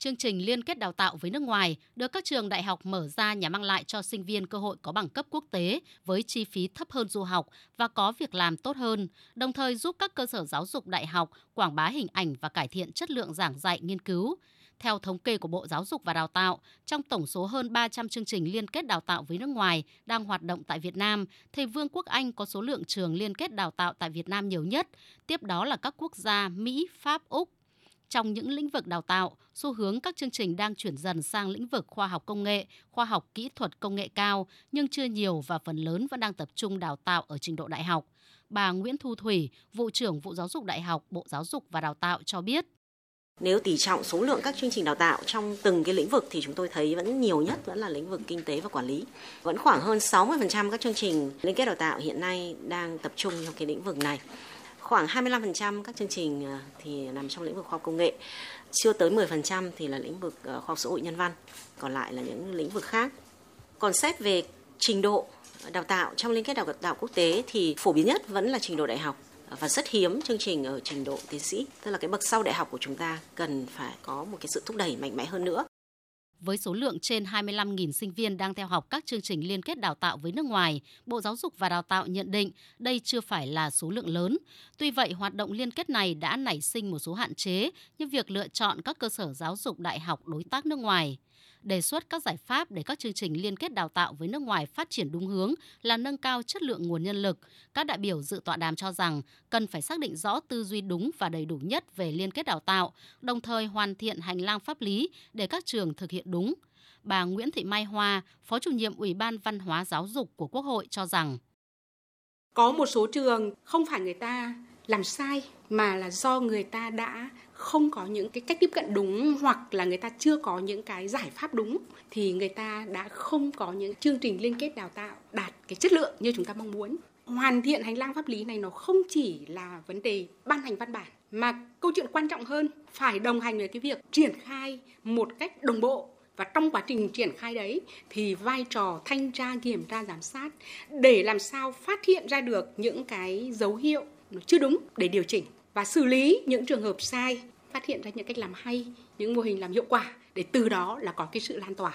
Chương trình liên kết đào tạo với nước ngoài được các trường đại học mở ra nhằm mang lại cho sinh viên cơ hội có bằng cấp quốc tế với chi phí thấp hơn du học và có việc làm tốt hơn, đồng thời giúp các cơ sở giáo dục đại học quảng bá hình ảnh và cải thiện chất lượng giảng dạy nghiên cứu. Theo thống kê của Bộ Giáo dục và Đào tạo, trong tổng số hơn 300 chương trình liên kết đào tạo với nước ngoài đang hoạt động tại Việt Nam, thì Vương quốc Anh có số lượng trường liên kết đào tạo tại Việt Nam nhiều nhất, tiếp đó là các quốc gia Mỹ, Pháp, Úc, trong những lĩnh vực đào tạo, xu hướng các chương trình đang chuyển dần sang lĩnh vực khoa học công nghệ, khoa học kỹ thuật công nghệ cao, nhưng chưa nhiều và phần lớn vẫn đang tập trung đào tạo ở trình độ đại học. Bà Nguyễn Thu Thủy, vụ trưởng vụ giáo dục đại học, Bộ Giáo dục và Đào tạo cho biết. Nếu tỷ trọng số lượng các chương trình đào tạo trong từng cái lĩnh vực thì chúng tôi thấy vẫn nhiều nhất vẫn là lĩnh vực kinh tế và quản lý. Vẫn khoảng hơn 60% các chương trình liên kết đào tạo hiện nay đang tập trung trong cái lĩnh vực này khoảng 25% các chương trình à, thì nằm trong lĩnh vực khoa học công nghệ, chưa tới 10% thì là lĩnh vực à, khoa học xã hội nhân văn, còn lại là những lĩnh vực khác. Còn xét về trình độ đào tạo trong liên kết đào tạo quốc tế thì phổ biến nhất vẫn là trình độ đại học và rất hiếm chương trình ở trình độ tiến sĩ, tức là cái bậc sau đại học của chúng ta cần phải có một cái sự thúc đẩy mạnh mẽ hơn nữa. Với số lượng trên 25.000 sinh viên đang theo học các chương trình liên kết đào tạo với nước ngoài, Bộ Giáo dục và Đào tạo nhận định đây chưa phải là số lượng lớn. Tuy vậy, hoạt động liên kết này đã nảy sinh một số hạn chế như việc lựa chọn các cơ sở giáo dục đại học đối tác nước ngoài đề xuất các giải pháp để các chương trình liên kết đào tạo với nước ngoài phát triển đúng hướng là nâng cao chất lượng nguồn nhân lực. Các đại biểu dự tọa đàm cho rằng cần phải xác định rõ tư duy đúng và đầy đủ nhất về liên kết đào tạo, đồng thời hoàn thiện hành lang pháp lý để các trường thực hiện đúng. Bà Nguyễn Thị Mai Hoa, Phó chủ nhiệm Ủy ban Văn hóa Giáo dục của Quốc hội cho rằng có một số trường không phải người ta làm sai mà là do người ta đã không có những cái cách tiếp cận đúng hoặc là người ta chưa có những cái giải pháp đúng thì người ta đã không có những chương trình liên kết đào tạo đạt cái chất lượng như chúng ta mong muốn hoàn thiện hành lang pháp lý này nó không chỉ là vấn đề ban hành văn bản mà câu chuyện quan trọng hơn phải đồng hành với cái việc triển khai một cách đồng bộ và trong quá trình triển khai đấy thì vai trò thanh tra kiểm tra giám sát để làm sao phát hiện ra được những cái dấu hiệu nó chưa đúng để điều chỉnh và xử lý những trường hợp sai, phát hiện ra những cách làm hay, những mô hình làm hiệu quả để từ đó là có cái sự lan tỏa.